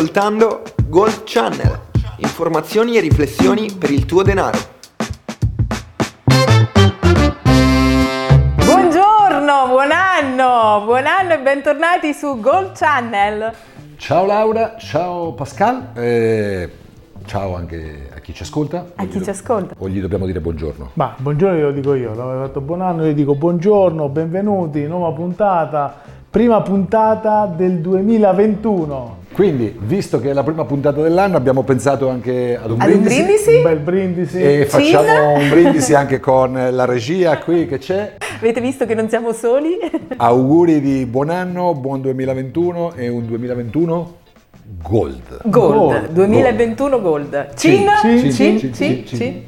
ascoltando Gold Channel, informazioni e riflessioni per il tuo denaro. Buongiorno, buon anno, buon anno e bentornati su Gold Channel. Ciao Laura, ciao Pascal, eh, ciao anche a chi ci ascolta. A chi ci ascolta. O gli dobbiamo dire buongiorno? Ma buongiorno glielo dico io, l'avevo fatto buon anno, io dico buongiorno, benvenuti, nuova puntata, prima puntata del 2021. Quindi, visto che è la prima puntata dell'anno, abbiamo pensato anche ad un Ad un brindisi. brindisi? Un bel brindisi. E facciamo Cin? un brindisi anche con la regia qui che c'è. Avete visto che non siamo soli? Auguri di buon anno, buon 2021 e un 2021 gold. Gold, Gold. 2021 Gold. Cin, Cin, cin, cin, cin, cin, cin, cin.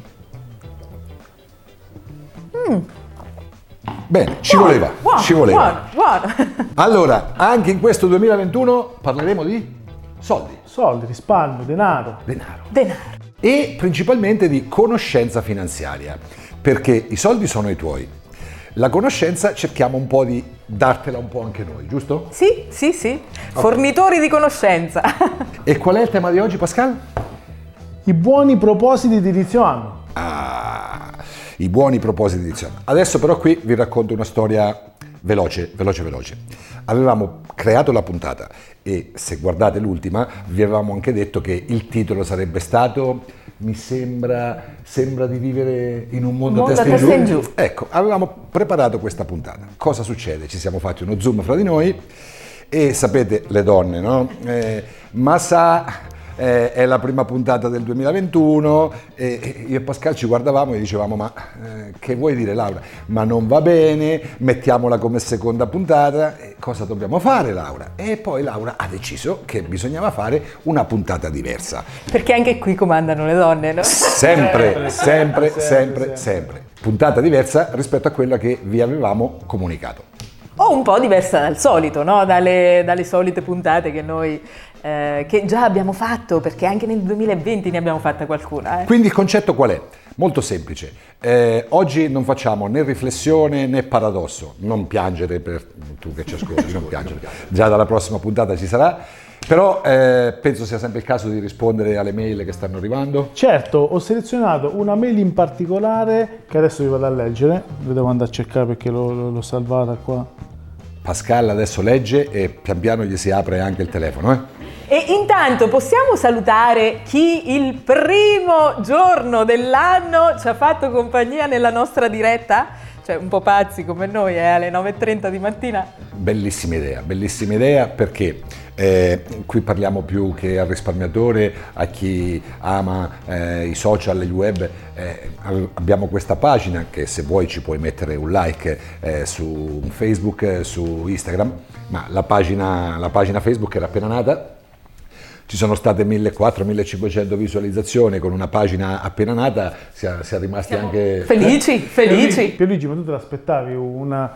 Bene, ci Buono, voleva, buono, ci voleva. Buono, buono. Allora, anche in questo 2021 parleremo di soldi, Soldi, risparmio, denaro. denaro. Denaro. e principalmente di conoscenza finanziaria, perché i soldi sono i tuoi. La conoscenza cerchiamo un po' di dartela un po' anche noi, giusto? Sì, sì, sì. Fornitori di conoscenza. E qual è il tema di oggi, Pascal? I buoni propositi di inizio anno. Ah, i buoni propositi di inizio. Adesso però qui vi racconto una storia veloce, veloce, veloce. Avevamo creato la puntata e se guardate l'ultima vi avevamo anche detto che il titolo sarebbe stato mi sembra, sembra di vivere in un mondo, Mondo testa, in giù. giù. Ecco, avevamo preparato questa puntata. Cosa succede? Ci siamo fatti uno zoom fra di noi e sapete le donne, no? Eh, ma sa eh, è la prima puntata del 2021 e io e Pascal ci guardavamo e dicevamo ma eh, che vuoi dire Laura? Ma non va bene, mettiamola come seconda puntata, E cosa dobbiamo fare Laura? E poi Laura ha deciso che bisognava fare una puntata diversa. Perché anche qui comandano le donne, no? Sempre, sempre, sempre, sempre, sempre, sempre. Puntata diversa rispetto a quella che vi avevamo comunicato. O un po' diversa dal solito, no? dalle, dalle solite puntate che noi eh, che già abbiamo fatto, perché anche nel 2020 ne abbiamo fatta qualcuna. eh. Quindi il concetto qual è? Molto semplice. Eh, oggi non facciamo né riflessione né paradosso. Non piangere per tu che ci ascolti, non piangere. Già dalla prossima puntata ci sarà. Però eh, penso sia sempre il caso di rispondere alle mail che stanno arrivando. Certo, ho selezionato una mail in particolare che adesso vi vado a leggere, lo devo andare a cercare perché l'ho, l'ho- l'ho salvata qua. Pascal adesso legge e pian piano gli si apre anche il telefono. eh. E intanto possiamo salutare chi il primo giorno dell'anno ci ha fatto compagnia nella nostra diretta? Cioè un po' pazzi come noi, eh, alle 9.30 di mattina. Bellissima idea, bellissima idea perché eh, qui parliamo più che al risparmiatore, a chi ama eh, i social, il web, eh, ab- abbiamo questa pagina che se vuoi ci puoi mettere un like eh, su Facebook, su Instagram, ma la pagina, la pagina Facebook era appena nata, ci sono state 1400-1500 visualizzazioni con una pagina appena nata, si è, si è rimasti anche... Felici, felici. Pierluigi, ma tu te l'aspettavi una...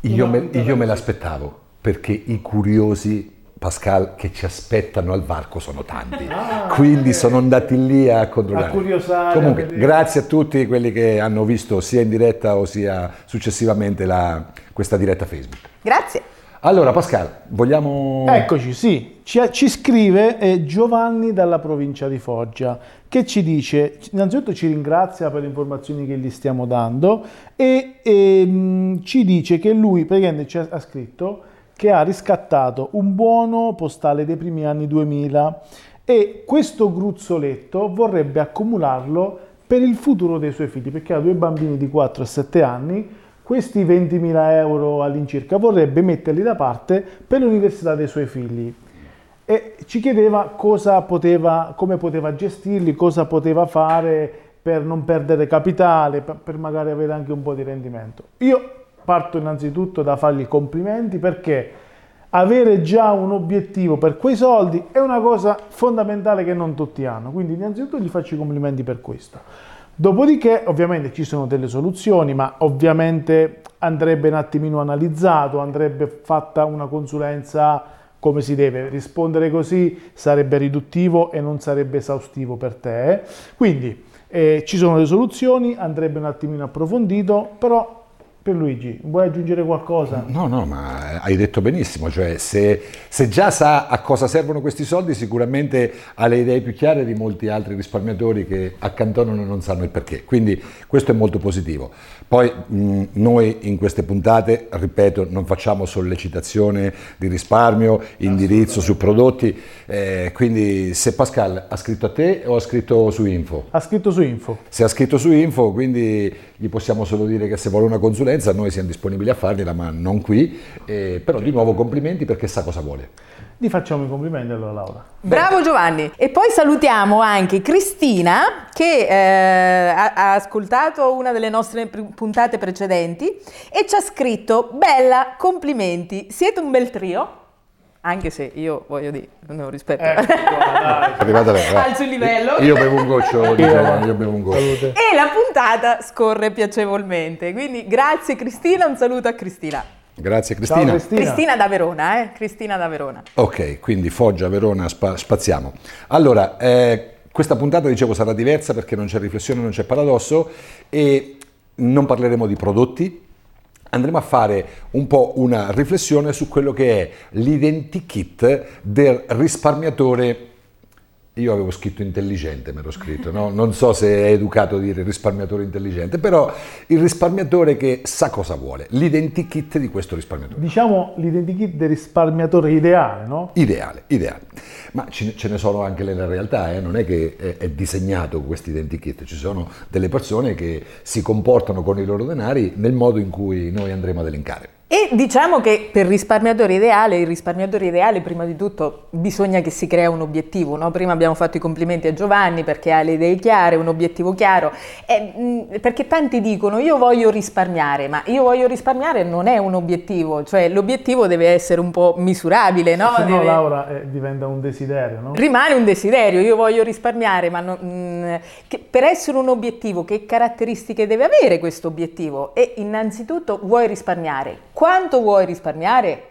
Io me, io me l'aspettavo perché i curiosi, Pascal, che ci aspettano al varco sono tanti. Quindi sono andati lì a controllare. A curiosare, Comunque, a grazie a tutti quelli che hanno visto sia in diretta o sia successivamente la- questa diretta Facebook. Grazie. Allora, Pascal, vogliamo. Eccoci, sì, ci, ci scrive eh, Giovanni dalla provincia di Foggia che ci dice, innanzitutto ci ringrazia per le informazioni che gli stiamo dando e ehm, ci dice che lui praticamente ci ha, ha scritto che ha riscattato un buono postale dei primi anni 2000 e questo gruzzoletto vorrebbe accumularlo per il futuro dei suoi figli perché ha due bambini di 4 e 7 anni questi 20.000 euro all'incirca vorrebbe metterli da parte per l'università dei suoi figli e ci chiedeva poteva, come poteva gestirli, cosa poteva fare per non perdere capitale, per magari avere anche un po' di rendimento. Io parto innanzitutto da fargli i complimenti perché avere già un obiettivo per quei soldi è una cosa fondamentale che non tutti hanno, quindi innanzitutto gli faccio i complimenti per questo. Dopodiché ovviamente ci sono delle soluzioni, ma ovviamente andrebbe un attimino analizzato, andrebbe fatta una consulenza come si deve. Rispondere così sarebbe riduttivo e non sarebbe esaustivo per te. Quindi eh, ci sono le soluzioni, andrebbe un attimino approfondito, però Pierluigi, vuoi aggiungere qualcosa? No, no, ma hai detto benissimo, cioè se, se, già sa a cosa servono questi soldi sicuramente ha le idee più chiare di molti altri risparmiatori che accantonano e non sanno il perché, quindi questo è molto positivo. Poi mh, noi in queste puntate, ripeto, non facciamo sollecitazione di risparmio, indirizzo su prodotti, eh, quindi se Pascal ha scritto a te o ha scritto su Info? Ha scritto su Info. Se ha scritto su Info, quindi gli possiamo solo dire che se vuole una consulenza noi siamo disponibili a fargliela, ma non qui, eh, però di nuovo complimenti perché sa cosa vuole. Ti facciamo i complimenti allora Laura. Bravo Giovanni. E poi salutiamo anche Cristina che eh, ha, ha, ascoltato una delle nostre puntate precedenti e ci ha scritto Bella, complimenti, siete un bel trio. Anche se io voglio dire, non rispetto. Ecco, Arrivata lei. Alzo il livello. Io bevo un goccio di Giovanni, io bevo un goccio. Salute. E la puntata scorre piacevolmente. Quindi grazie Cristina, un saluto a Cristina. Grazie Ciao Cristina. Cristina. Cristina da Verona, eh? Cristina da Verona. Ok, quindi Foggia, Verona, spa- spaziamo. Allora, eh, questa puntata, dicevo, sarà diversa perché non c'è riflessione, non c'è paradosso e non parleremo di prodotti, andremo a fare un po' una riflessione su quello che è l'identikit del risparmiatore. Io avevo scritto intelligente, me l'ho scritto, no? non so se è educato dire risparmiatore intelligente, però il risparmiatore che sa cosa vuole, l'identikit di questo risparmiatore. Diciamo l'identikit del risparmiatore ideale, no? Ideale, ideale. Ma ce ne- sono anche nella realtà, eh? non è che è, è disegnato questo identikit, ci sono delle persone che si comportano con i loro denari nel modo in cui noi andremo ad elencare. E diciamo che per risparmiatore ideale, il risparmiatore ideale prima di tutto bisogna che si crea un obiettivo, no? prima abbiamo fatto i complimenti a Giovanni perché ha le idee chiare, un obiettivo chiaro, E, mh, perché tanti dicono io voglio risparmiare, ma io voglio risparmiare non è un obiettivo, cioè l'obiettivo deve essere un po' misurabile, no? Se no Deve- Laura eh, diventa un desiderio, no? Rimane un desiderio, io voglio risparmiare, ma non- mh, che- per essere un obiettivo, che caratteristiche deve avere questo obiettivo? E innanzitutto vuoi risparmiare. Quanto vuoi risparmiare?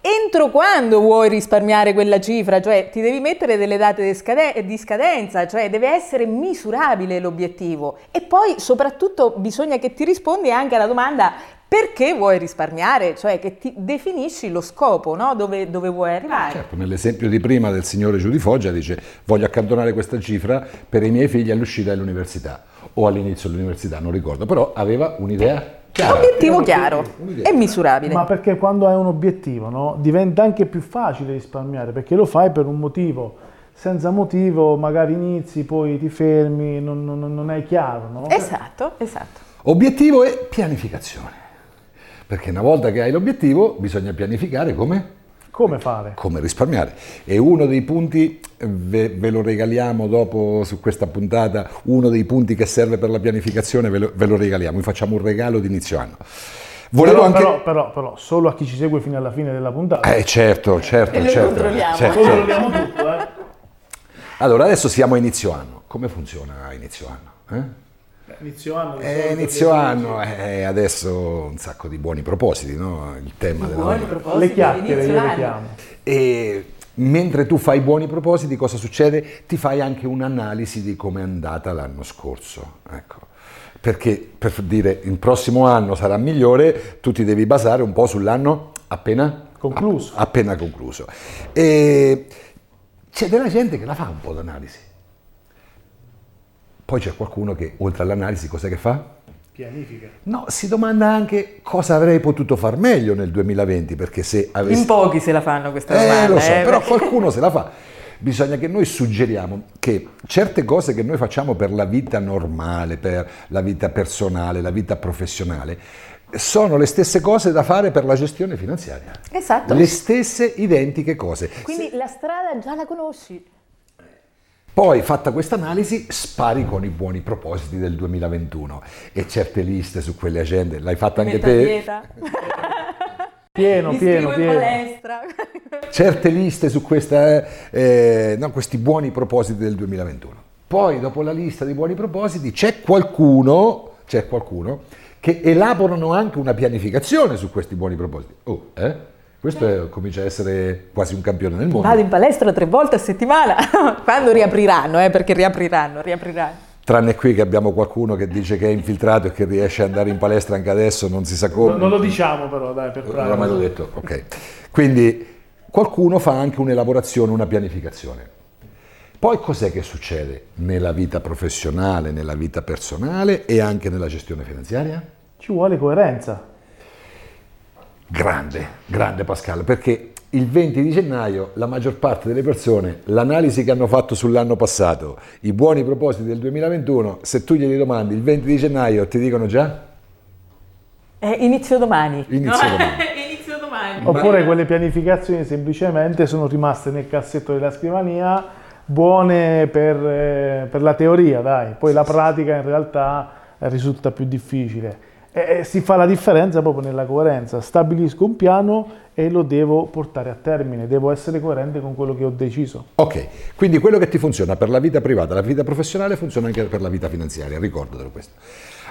Entro quando vuoi risparmiare quella cifra? Cioè ti devi mettere delle date di scade- di scadenza, cioè deve essere misurabile l'obiettivo. E poi soprattutto bisogna che ti rispondi anche alla domanda perché vuoi risparmiare? Cioè che ti definisci lo scopo, no? dove, dove vuoi arrivare. Certo, nell'esempio di prima del signore Giù di Foggia dice voglio accantonare questa cifra per i miei figli all'uscita dall'università o all'inizio dell'università, non ricordo, però aveva un'idea chiara. Obiettivo chiaro e misurabile. Ma perché quando hai un obiettivo, no? Diventa anche più facile risparmiare, perché lo fai per un motivo. Senza motivo magari inizi, poi ti fermi, non, non- non è chiaro, no? Esatto, esatto. Obiettivo e pianificazione. Perché una volta che hai l'obiettivo bisogna pianificare come? Come fare? come risparmiare. E uno dei punti, ve, ve lo regaliamo dopo su questa puntata, uno dei punti che serve per la pianificazione ve lo, ve lo regaliamo, vi facciamo un regalo di inizio anno. Volevo Però, anche... però, però, però, solo a chi ci segue fino alla fine della puntata. Eh certo, certo, E lo certo, controlliamo. certo. Controlliamo tutto, eh? Allora adesso siamo a inizio anno. Come funziona a inizio anno? Eh? Inizio anno. Eh, inizio anno, eh, adesso un sacco di buoni propositi, no? Il tema della Buoni propositi Le chiacchiere, io le chiamo. E mentre tu fai buoni propositi, cosa succede? Ti fai anche un'analisi di come è andata l'anno scorso. Ecco. Perché per dire il prossimo anno sarà migliore, tu ti devi basare un po' sull'anno appena Concluso. app- appena concluso. E c'è della gente che la fa un po' d'analisi. Poi c'è qualcuno che oltre all'analisi cos'è che fa? Pianifica. No, si domanda anche cosa avrei potuto far meglio nel 2020, perché se avessi... In pochi se la fanno questa Eh, domanda. lo so, eh, però perché- qualcuno se la fa. Bisogna che noi suggeriamo che certe cose che noi facciamo per la vita normale, per la vita personale, la vita professionale, sono le stesse cose da fare per la gestione finanziaria. Esatto. Le stesse identiche cose. Quindi la strada già la conosci. Poi, fatta questa analisi, spari con i buoni propositi del 2021 e certe liste su quelle agende. L'hai fatta anche Metta te? dieta. Pieno, Mi pieno, iscrivo in pieno. palestra. certe liste su questa, eh, no, questi buoni propositi del 2021. Poi, dopo la lista dei buoni propositi, c'è qualcuno, c'è qualcuno che elaborano anche una pianificazione su questi buoni propositi. Oh, eh? Questo è- comincia a essere quasi un campione nel mondo. Vado in palestra tre volte a settimana. Quando riapriranno, eh, perché riapriranno, riapriranno. tranne qui che abbiamo qualcuno che dice che è infiltrato e che riesce ad andare in palestra anche adesso, non si sa come. Non, non lo diciamo però, dai, per Non l'ho mai detto, ok. Quindi qualcuno fa anche un'elaborazione, una pianificazione. Poi cos'è che succede nella vita professionale, nella vita personale e anche nella gestione finanziaria? Ci vuole coerenza. Grande, grande Pascal, perché il 20 di gennaio la maggior parte delle persone, l'analisi che hanno fatto sull'anno passato, i buoni propositi del 2021, se tu glieli domandi il 20 di gennaio ti dicono già? Eh, inizio domani. Inizio domani. inizio domani. Oppure quelle pianificazioni semplicemente sono rimaste nel cassetto della scrivania, buone per, eh, per la teoria, dai. Poi la pratica in realtà risulta più difficile. E si fa la differenza proprio nella coerenza. Stabilisco un piano e lo devo portare a termine, devo essere coerente con quello che ho deciso. Ok, quindi quello che ti funziona per la vita privata, la vita professionale funziona anche per la vita finanziaria, ricordatelo questo.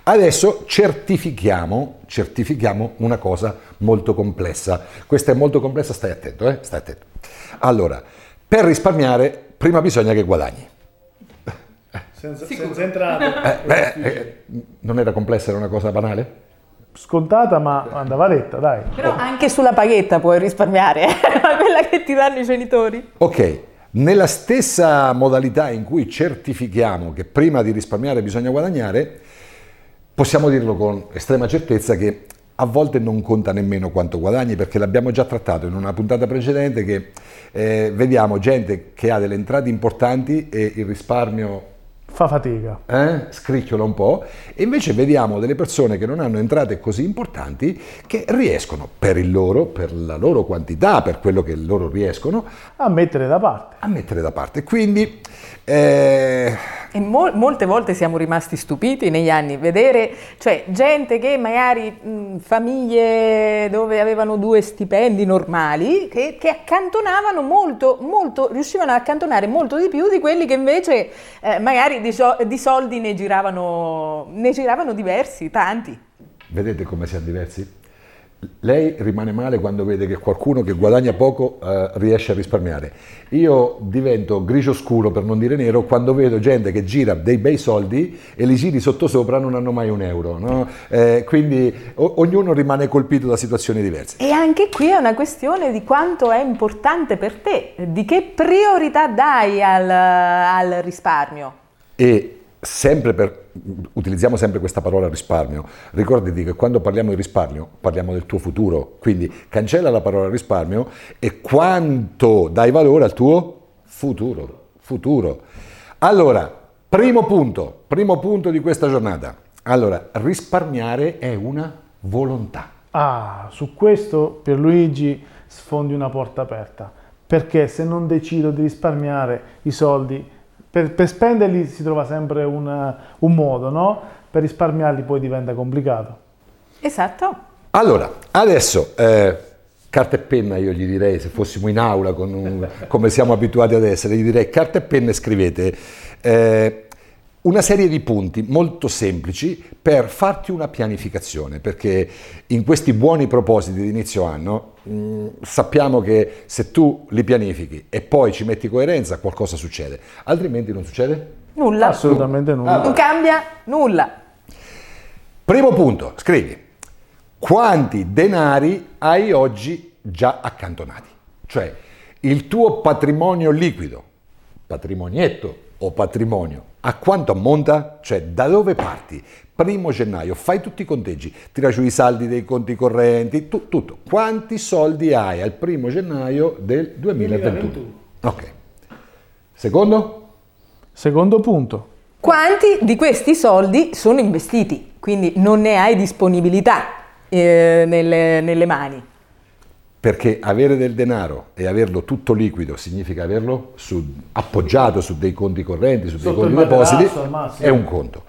Adesso certifichiamo, certifichiamo una cosa molto complessa. Questa è molto complessa, stai attento, eh? stai attento. Allora, per risparmiare prima bisogna che guadagni. Senza, senza entrate. Eh, beh, eh, non era complessa, era una cosa banale? Scontata ma andava detta, dai. Però anche sulla paghetta puoi risparmiare, quella che ti danno i genitori. Ok, nella stessa modalità in cui certifichiamo che prima di risparmiare bisogna guadagnare, possiamo dirlo con estrema certezza che a volte non conta nemmeno quanto guadagni perché l'abbiamo già trattato in una puntata precedente che eh, vediamo gente che ha delle entrate importanti e il risparmio Fa fatica. eh, scricchiola un po' e invece vediamo delle persone che non hanno entrate così importanti che riescono per il loro, per la loro quantità, per quello che loro riescono A mettere da parte. a mettere da parte. Quindi eh, E mol- molte volte siamo rimasti stupiti negli anni vedere, cioè gente che magari mh, famiglie dove avevano due stipendi normali che, che accantonavano molto, molto, riuscivano ad accantonare molto di più di quelli che invece eh, magari di, so- di soldi ne giravano, ne giravano diversi, tanti. vedete come siamo diversi? Lei rimane male quando vede che qualcuno che guadagna poco eh, riesce a risparmiare. Io divento grigio scuro, per non dire nero, quando vedo gente che gira dei bei soldi e li giri sottosopra non hanno mai un euro. no? Eh, quindi o- ognuno rimane colpito da situazioni diverse. E anche qui è una questione di quanto è importante per te, di che priorità dai al, al risparmio. E sempre per, utilizziamo sempre questa parola risparmio, ricordati che quando parliamo di risparmio parliamo del tuo futuro, quindi cancella la parola risparmio e quanto dai valore al tuo futuro. futuro. Allora, primo punto, primo punto di questa giornata. Allora, risparmiare è una volontà. Ah, su questo Pierluigi sfondi una porta aperta. Perché se non decido di risparmiare i soldi, per, per spenderli si trova sempre un, un modo, no? Per risparmiarli poi diventa complicato. Esatto. Allora, adesso eh, carta e penna io gli direi, se fossimo in aula con un- come siamo abituati ad essere, gli direi carta e penna e scrivete eh, una serie di punti molto semplici per farti una pianificazione, perché in questi buoni propositi di inizio anno mh, sappiamo che se tu li pianifichi e poi ci metti coerenza qualcosa succede, altrimenti non succede? Nulla. Assolutamente nulla. Non cambia nulla. Primo punto, scrivi quanti denari hai oggi già accantonati, cioè il tuo patrimonio liquido, patrimonietto o patrimonio, a quanto ammonta? Cioè da dove parti? Primo gennaio, fai tutti i conteggi, tira giù i saldi dei conti correnti, tu- tutto. Quanti soldi hai al primo gennaio del 2021? Ok. Secondo? Secondo punto. Quanti di questi soldi sono investiti? Quindi non ne hai disponibilità eh, nelle, nelle mani. Perché avere del denaro e averlo tutto liquido significa averlo su- appoggiato su dei conti correnti, su dei Sotto conti depositi, è un conto.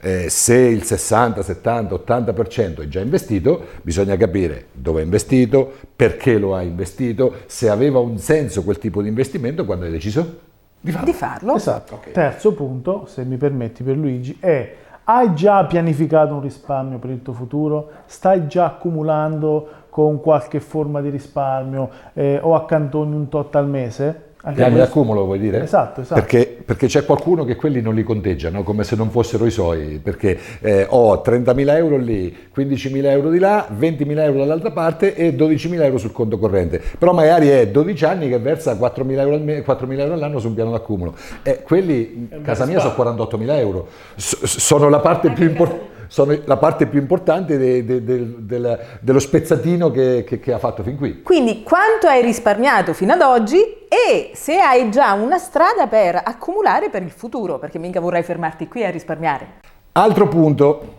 Eh, se il 60, 70, 80% è già investito, bisogna capire dove è investito, perché lo ha investito, se aveva un senso quel tipo di investimento quando hai deciso di farlo. Di farlo. Esatto. Terzo punto, se mi permetti per Luigi, è hai già pianificato un risparmio per il tuo futuro? Stai già accumulando con qualche forma di risparmio eh, o accantoni un tot al mese? Anche Piani questo. d'accumulo vuoi dire? Esatto, esatto. Perché, perché c'è qualcuno che quelli non li conteggia, no? come se non fossero i suoi, perché eh, ho 30.000 euro lì, 15.000 euro di là, 20.000 euro dall'altra parte e 12.000 euro sul conto corrente. Però magari è 12 anni che versa 4.000 euro, al me- 4.000 euro all'anno su un piano d'accumulo. E quelli, casa mia, sono 48.000 euro. S- sono la parte più importante. Sono la parte più importante de- de- de- del- dello spezzatino che, che- che ha fatto fin qui. Quindi quanto hai risparmiato fino ad oggi e se hai già una strada per accumulare per il futuro, perché mica vorrai fermarti qui a risparmiare. Altro punto,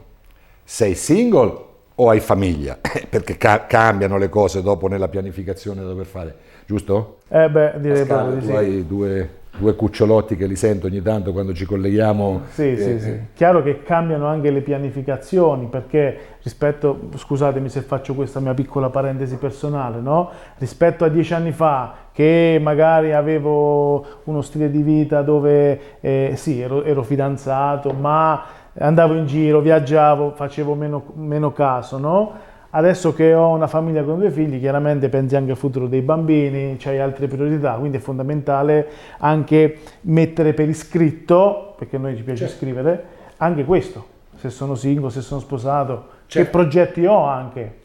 sei single o hai famiglia? Perché ca- cambiano le cose dopo nella pianificazione da dover fare, giusto? Eh beh, direi Pasquale, proprio di tu sì. hai due, due cucciolotti che li sento ogni tanto quando ci colleghiamo. Sì, Eh, sì, sì. Chiaro che cambiano anche le pianificazioni perché rispetto, scusatemi se faccio questa mia piccola parentesi personale, no? Rispetto a dieci anni fa che magari avevo uno stile di vita dove eh, sì, ero, ero fidanzato, ma andavo in giro, viaggiavo, facevo meno, meno caso, no? Adesso che ho una famiglia con due figli, chiaramente pensi anche al futuro dei bambini, c'hai altre priorità, quindi è fondamentale anche mettere per iscritto, perché a noi ci piace scrivere, anche questo, se sono single, se sono sposato, che progetti ho anche.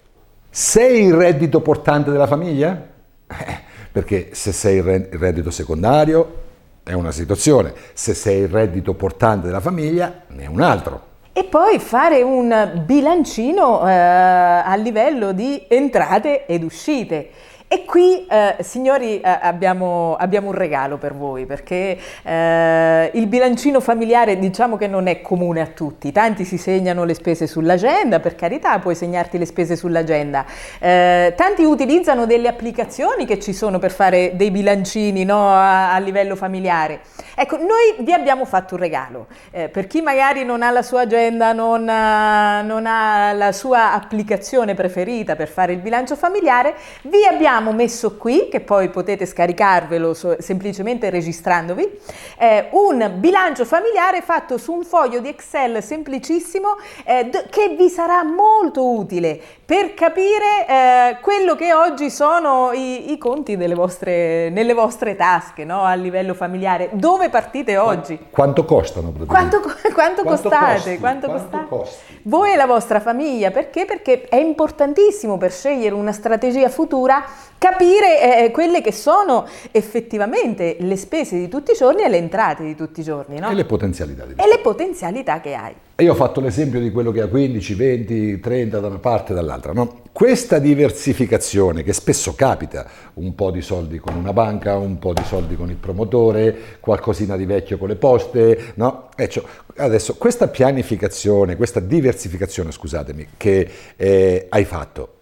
Sei il reddito portante della famiglia? Eh, perché se sei il reddito secondario è una situazione, se sei il reddito portante della famiglia ne è un altro. E poi fare un bilancino eh, a livello di entrate ed uscite. E qui, eh, signori, eh, abbiamo, abbiamo un regalo per voi, perché eh, il bilancino familiare diciamo che non è comune a tutti. Tanti si segnano le spese sull'agenda, per carità, puoi segnarti le spese sull'agenda. Eh, tanti utilizzano delle applicazioni che ci sono per fare dei bilancini no, a, a livello familiare. Ecco, noi vi abbiamo fatto un regalo. Eh, per chi magari non ha la sua agenda, non ha, non ha la sua applicazione preferita per fare il bilancio familiare, vi abbiamo messo qui, che poi potete scaricarvelo so- semplicemente registrandovi, eh, un bilancio familiare fatto su un foglio di Excel semplicissimo eh, d- che vi sarà molto utile per capire eh, quello che oggi sono i, i conti delle vostre, nelle vostre tasche no? a livello familiare. Dove partite oggi? Quanto costano? Quanto, quanto Quanto costate? costi? Quanto Quanto costate? Voi e la vostra famiglia, perché? Perché è importantissimo per scegliere una strategia futura capire eh, quelle che sono effettivamente le spese di tutti i giorni e le entrate di tutti i giorni, no? E le potenzialità di E le potenzialità che hai. E Io ho fatto l'esempio di quello che ha 15, 20, 30 da una parte e dall'altra. No? Questa diversificazione che spesso capita, un po' di soldi con una banca, un po' di soldi con il promotore, qualcosina di vecchio con le poste, no? Cioè, adesso questa pianificazione, questa diversificazione, scusatemi, che eh, hai fatto,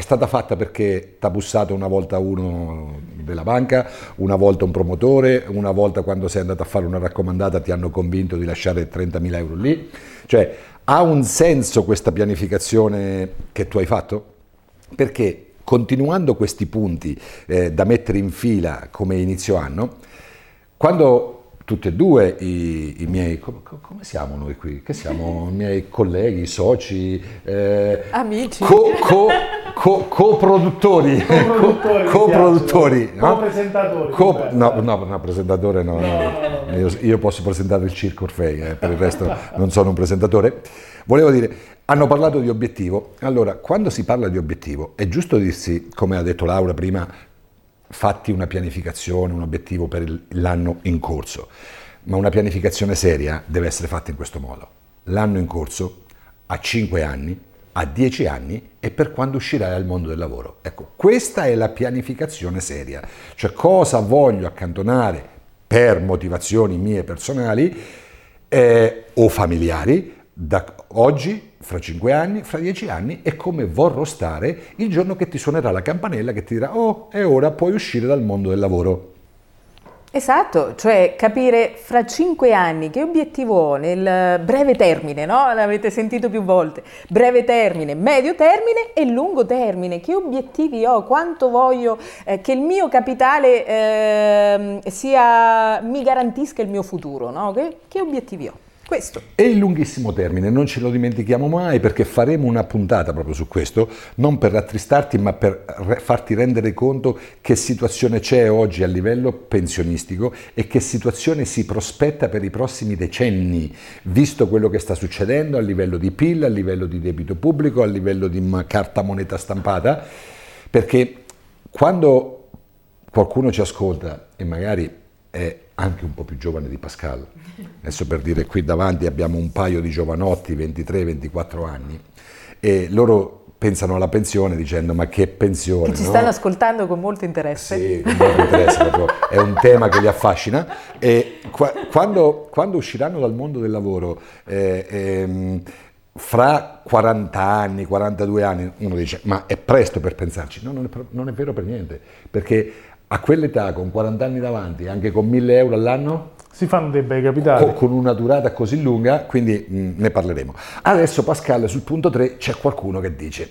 è stata fatta perché ti ha bussato una volta uno della banca, una volta un promotore, una volta quando sei andato a fare una raccomandata ti hanno convinto di lasciare 30.000 euro lì. Cioè, ha un senso questa pianificazione che tu hai fatto? Perché continuando questi punti eh, da mettere in fila come inizio anno, quando tutti e due i, i miei, come, come siamo noi qui? Che siamo i miei colleghi, soci, eh, Amici. co- co- co- coproduttori, Coproduttori, coproduttori, no? Copresentatori, Co- no, no, no, presentatore no, no. Io, io posso presentare il Circo Orfei, eh, per il resto non sono un presentatore. Volevo dire, hanno parlato di obiettivo. Allora, quando si parla di obiettivo, è giusto dirsi, come ha detto Laura prima, fatti una pianificazione, un obiettivo per l'anno in corso, ma una pianificazione seria deve essere fatta in questo modo. L'anno in corso a 5 anni, a 10 anni e per quando uscirai al mondo del lavoro. Ecco, questa è la pianificazione seria, cioè cosa voglio accantonare per motivazioni mie personali eh, o familiari da oggi, fra 5 anni, fra 10 anni e come vorrò stare il giorno che ti suonerà la campanella che ti dirà oh è ora puoi uscire dal mondo del lavoro. Esatto, cioè capire fra cinque anni che obiettivo ho nel breve termine, no? L'avete sentito più volte, breve termine, medio termine e lungo termine, che obiettivi ho, quanto voglio eh, che il mio capitale ehm, sia, mi garantisca il mio futuro, no? Che, che obiettivi ho? Questo. E il lunghissimo termine, non ce lo dimentichiamo mai perché faremo una puntata proprio su questo, non per rattristarti ma per farti rendere conto che situazione c'è oggi a livello pensionistico e che situazione si prospetta per i prossimi decenni, visto quello che sta succedendo a livello di PIL, a livello di debito pubblico, a livello di carta moneta stampata, perché quando qualcuno ci ascolta e magari è anche un po' più giovane di Pascal, adesso per dire qui davanti abbiamo un paio di giovanotti, 23-24 anni, e loro pensano alla pensione dicendo ma che pensione? Che ci no? stanno ascoltando con molto interesse. Sì, con molto interesse, proprio, è un tema che li affascina e qua- quando, quando usciranno dal mondo del lavoro eh, ehm, fra 40 anni, 42 anni, uno dice ma è presto per pensarci, no, non è, non è vero per niente, perché a quell'età, con 40 anni davanti, anche con 1000 euro all'anno, Si fanno dei bei capitali. o con una durata così lunga, quindi mh, ne parleremo. Adesso Pascal sul punto 3 c'è qualcuno che dice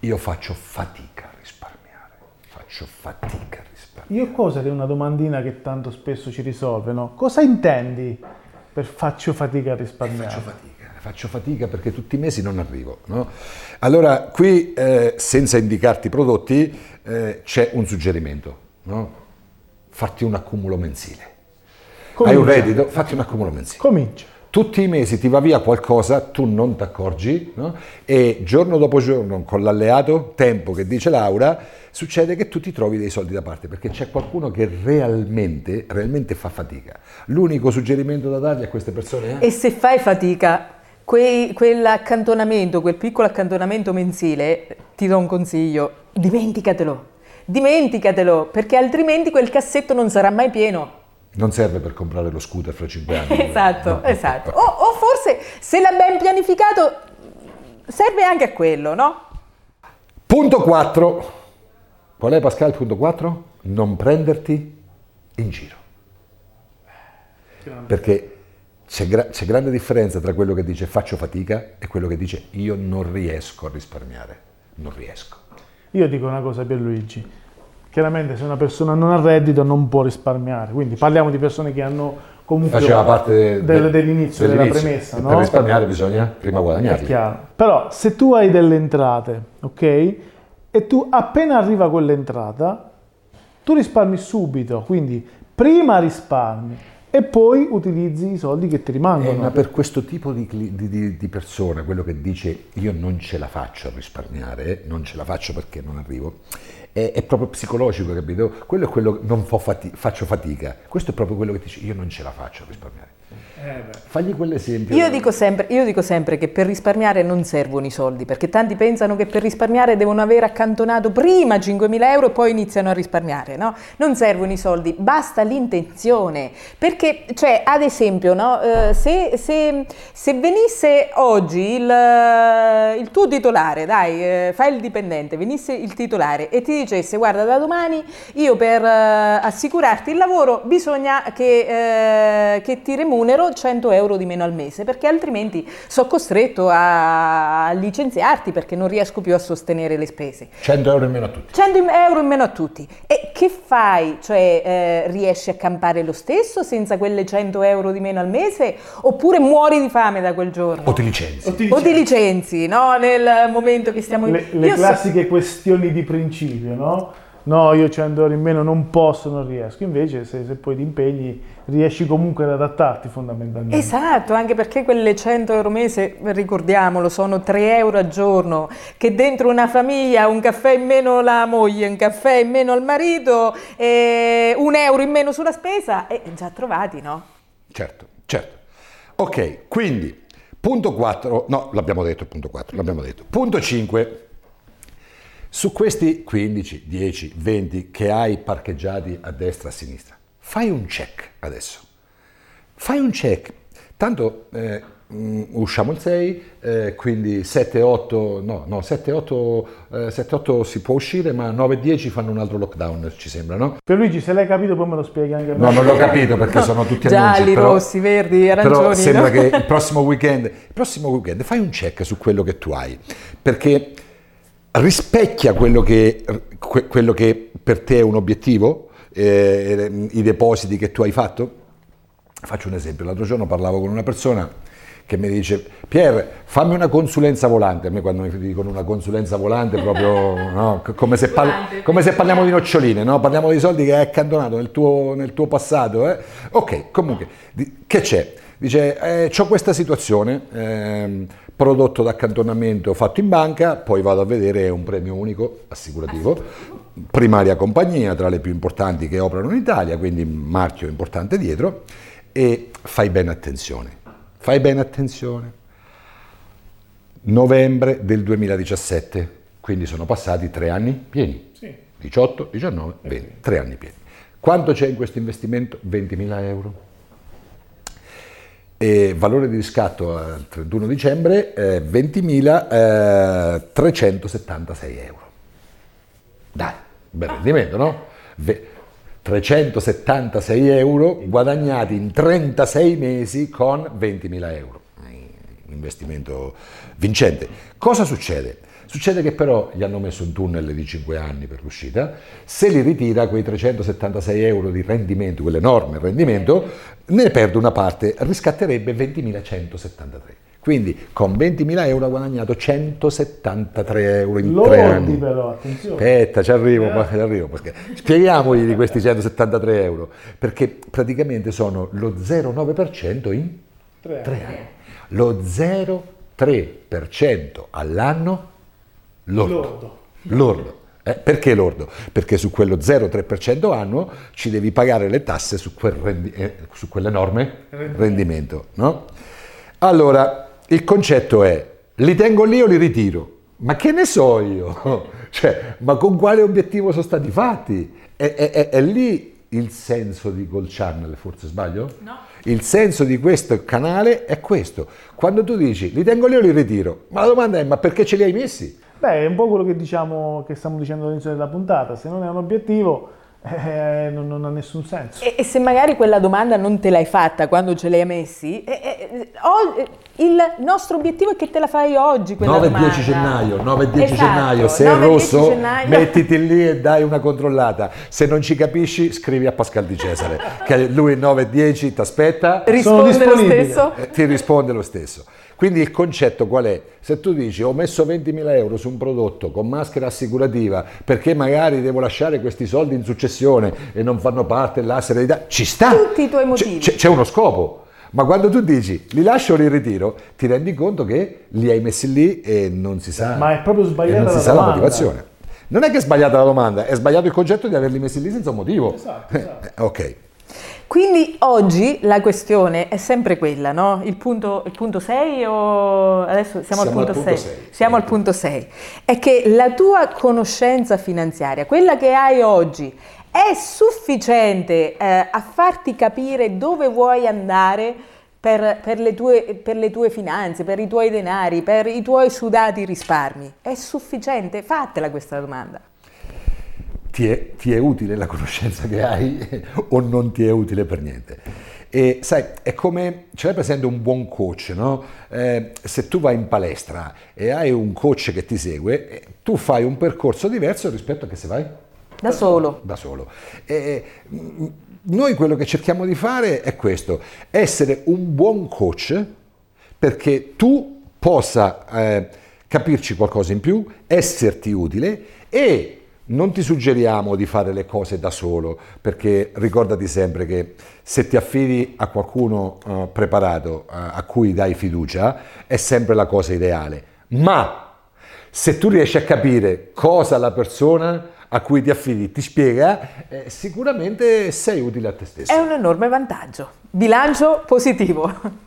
io faccio fatica a risparmiare, faccio fatica a risparmiare. Io qua userei una domandina che tanto spesso ci risolve, no? Cosa intendi per faccio fatica a risparmiare? Faccio fatica, faccio fatica perché tutti i mesi non arrivo. no? Allora, qui eh, senza indicarti i prodotti eh, c'è un suggerimento, no? farti un accumulo mensile. Hai un Comincia. reddito, fatti un accumulo mensile. Comincia. Tutti i mesi ti va via qualcosa, tu non ti accorgi, no? e giorno dopo giorno con l'alleato, tempo che dice Laura, succede che tu ti trovi dei soldi da parte perché c'è qualcuno che realmente, realmente fa fatica. L'unico suggerimento da dargli a queste persone è... E se fai fatica, quei- quell'accantonamento, quel piccolo accantonamento mensile, ti do un consiglio, dimenticatelo. Dimenticatelo, perché altrimenti quel cassetto non sarà mai pieno. Non serve per comprare lo scooter fra 5 anni. Esatto, No. esatto. O, o forse se l'ha ben pianificato, serve anche a quello, no? Punto 4. Qual è Pascal il punto 4? Non prenderti in giro. Perché c'è, gra- c'è grande differenza tra quello che dice faccio fatica e quello che dice io non riesco a risparmiare. Non riesco. Io dico una cosa Pierluigi, chiaramente se una persona non ha reddito non può risparmiare, quindi parliamo di persone che hanno comunque Faceva parte de- del- de- dell'inizio, della dell'inizio. premessa, E no? Per risparmiare bisogna prima È guadagnarli. chiaro. Però se tu hai delle entrate, ok? E tu appena arriva quell'entrata, tu risparmi subito, quindi prima risparmi e poi utilizzi i soldi che ti Eh, rimangono. ma per questo tipo di, di- di- persona, quello che dice io non ce la faccio a risparmiare, non ce la faccio perché non arrivo, è, è proprio psicologico, capito? Quello è quello che non fati- faccio fatica, questo è proprio quello che dice io non ce la faccio a risparmiare. Fagli quell'esempio. Io dico, sempre, io dico sempre che per risparmiare non servono i soldi, perché tanti pensano che per risparmiare devono aver accantonato prima 5.000 euro e poi iniziano a risparmiare, no? Non servono i soldi, basta l'intenzione. Perché, cioè, ad esempio, no? Eh, se, se- se venisse oggi il, il tuo titolare, dai, eh, fai il dipendente, venisse il titolare e ti dicesse, guarda, da domani io per eh, assicurarti il lavoro bisogna che, eh, che ti remunero 100 euro di meno al mese, perché altrimenti sono costretto a licenziarti perché non riesco più a sostenere le spese. 100 euro in meno a tutti. 100 euro in meno a tutti. E che fai? Cioè, eh, riesci a campare lo stesso senza quelle 100 euro di meno al mese? Oppure muori di fame da quel giorno? O ti licenzi. O ti licenzi, no? Nel momento che stiamo... Le, le Io so- classiche questioni di principio, no? No, io 100 euro in meno non posso, non riesco. Invece se, se poi ti impegni riesci comunque ad adattarti fondamentalmente. Esatto, anche perché quelle 100 euro mese, ricordiamolo, sono 3 euro al giorno, che dentro una famiglia un caffè in meno la moglie, un caffè in meno al marito, e un euro in meno sulla spesa, e già trovati, no? Certo, certo. Ok, quindi punto 4, no, l'abbiamo detto il punto 4, l'abbiamo detto. Punto 5. Su questi 15, 10, 20 che hai parcheggiati a destra e a sinistra, fai un check adesso. Fai un check. Tanto eh, mh, usciamo il 6, eh, quindi 7, 8, no, no, 7, 8, eh, 7, 8 si può uscire, ma 9 e 10 fanno un altro lockdown, ci sembra, no? Pierluigi, se l'hai capito poi me lo spieghi anche a me. No, non l'ho capito perché sono tutti annunci. Gialli, rossi, verdi, arancioni. Però sembra no? che il prossimo weekend, il prossimo weekend fai un check su quello che tu hai, perché rispecchia quello che, que- quello che per te è un obiettivo, eh, i depositi che tu hai fatto. Faccio un esempio, l'altro giorno parlavo con una persona che mi dice Pier fammi una consulenza volante, a me quando mi dicono una consulenza volante proprio no, come, se parli- come, se parliamo di noccioline, no? parliamo di soldi che hai accantonato nel tuo, nel tuo passato. Eh? Ok, comunque, che c'è? Dice, eh, ho questa situazione, eh, prodotto d'accantonamento fatto in banca, poi vado a vedere un premio unico assicurativo, primaria compagnia, tra le più importanti che operano in Italia, quindi marchio importante dietro, e fai bene attenzione Fai bene attenzione. Novembre del 2017, quindi sono passati tre anni pieni. Sì. 18, 19, 20, tre anni pieni. Quanto c'è in questo investimento? 20.000 euro. E valore di riscatto al 31 dicembre eh, 20.376 eh, euro. Dai, bel rendimento, no? 376 euro guadagnati in 36 mesi con 20.000 euro. Investimento vincente. Cosa succede? Succede che però gli hanno messo un tunnel di 5 anni per l'uscita, se li ritira quei 376 euro di rendimento, quell'enorme rendimento, ne perde una parte, riscatterebbe 20.173. Quindi con 20.000 euro ha guadagnato 173 euro in Lordi tre anni. però, attenzione. Aspetta, ci arrivo, eh. ci arrivo. Spieghiamogli di questi 173 euro, perché praticamente sono lo 0,9% in tre, tre anni. Lo 0,3% all'anno lordo. Lordo. lordo. Eh, perché lordo? Perché su quello 0,3% annuo ci devi pagare le tasse su, quel rendi- eh, su quell'enorme rendimento. rendimento no? Allora, il concetto è, li tengo lì o li ritiro? Ma che ne so io? cioè, ma con quale obiettivo sono stati fatti? È, è, è, è lì il senso di Gold Channel, forse sbaglio? No. Il senso di questo canale è questo. Quando tu dici li tengo lì o li ritiro, ma la domanda è ma perché ce li hai messi? Beh, è un po' quello che diciamo che stiamo dicendo all'inizio della puntata, se non è un obiettivo eh, non, non, ha nessun senso. E, e, se magari quella domanda non te l'hai fatta quando ce l'hai messi, eh, eh, oh, il nostro obiettivo è che te la fai oggi. 9-10 gennaio, 9-10 esatto, gennaio, se è rosso gennaio. mettiti lì e dai una controllata. Se non ci capisci, scrivi a Pascal Di Cesare, che lui 9-10 ti aspetta. Risponde lo stesso. Eh, ti risponde lo stesso. Quindi il concetto qual è? Se tu dici ho messo 20.000 euro su un prodotto con maschera assicurativa perché magari devo lasciare questi soldi in successione e non fanno parte della serenità, ci sta! Tutti i tuoi motivi. C- c'è uno scopo. Ma quando tu dici li lascio o li ritiro, ti rendi conto che li hai messi lì e non si sa, Ma è proprio sbagliata non si la sa domanda. la motivazione. Non è che è sbagliata la domanda, è sbagliato il concetto di averli messi lì senza un motivo. Esatto, esatto. ok. Quindi oggi la questione è sempre quella, no? Il punto, il punto 6 o adesso siamo, siamo al punto, 6. 6. Siamo al punto 6. È che la tua conoscenza finanziaria, quella che hai oggi, è sufficiente eh, a farti capire dove vuoi andare per, per, le tue, per, le tue, finanze, per i tuoi denari, per i tuoi sudati risparmi. È sufficiente? Fatela questa domanda ti è, ti è utile la conoscenza che hai o non ti è utile per niente. E sai, è come, ce l'hai presente un buon coach, no? Eh, se tu vai in palestra e hai un coach che ti segue, eh, tu fai un percorso diverso rispetto a che se vai? Da solo. Da solo. E, noi quello che cerchiamo di fare è questo, essere un buon coach perché tu possa eh, capirci qualcosa in più, esserti utile e non ti suggeriamo di fare le cose da solo, perché ricordati sempre che se ti affidi a qualcuno uh, preparato, uh, a cui dai fiducia, è sempre la cosa ideale. Ma se tu riesci a capire cosa la persona a cui ti affidi ti spiega, eh, sicuramente sei utile a te stesso. È un enorme vantaggio. Bilancio positivo.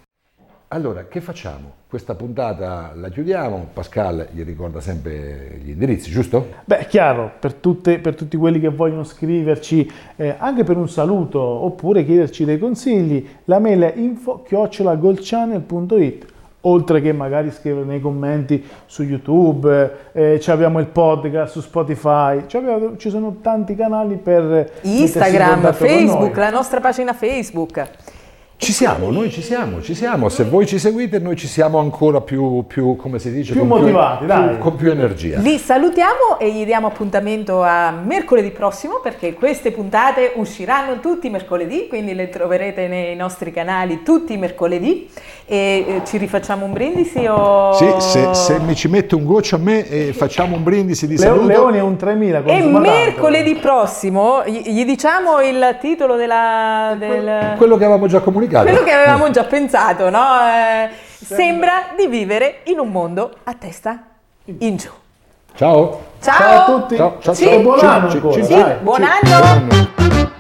Allora, che facciamo? Questa puntata la chiudiamo, Pascal gli ricorda sempre gli indirizzi, giusto? Beh, chiaro, per, tutte, per tutti quelli che vogliono scriverci, eh, anche per un saluto oppure chiederci dei consigli, la mail è info-goldchannel.it oltre che magari scrivere nei commenti su YouTube, eh, abbiamo il podcast su Spotify, abbiamo, ci sono tanti canali per Instagram, Facebook, la nostra pagina Facebook. Ci siamo, noi ci siamo, ci siamo. Se voi ci seguite, noi ci siamo ancora più, più come si dice, Più con motivati, più, dai. con più energia. Vi salutiamo e gli diamo appuntamento a mercoledì prossimo perché queste puntate usciranno tutti i mercoledì, quindi le troverete nei nostri canali tutti i mercoledì e eh, ci rifacciamo un brindisi o... Sì, se, se mi ci mette un goccio a me e facciamo un brindisi di Leo- saluto. Leone è un 3000. E mercoledì prossimo gli gli diciamo il titolo della, del... Quello che avevamo già comunicato. Quello che avevamo già pensato, no? Eh, sembra di vivere in un mondo a testa in giù. Ciao. Ciao, Ciao a tutti. Ciao, ciao, Sì. ciao. Buon Ci- anno ci- ancora, ci- Sì, dai. buon ci- anno. buon anno.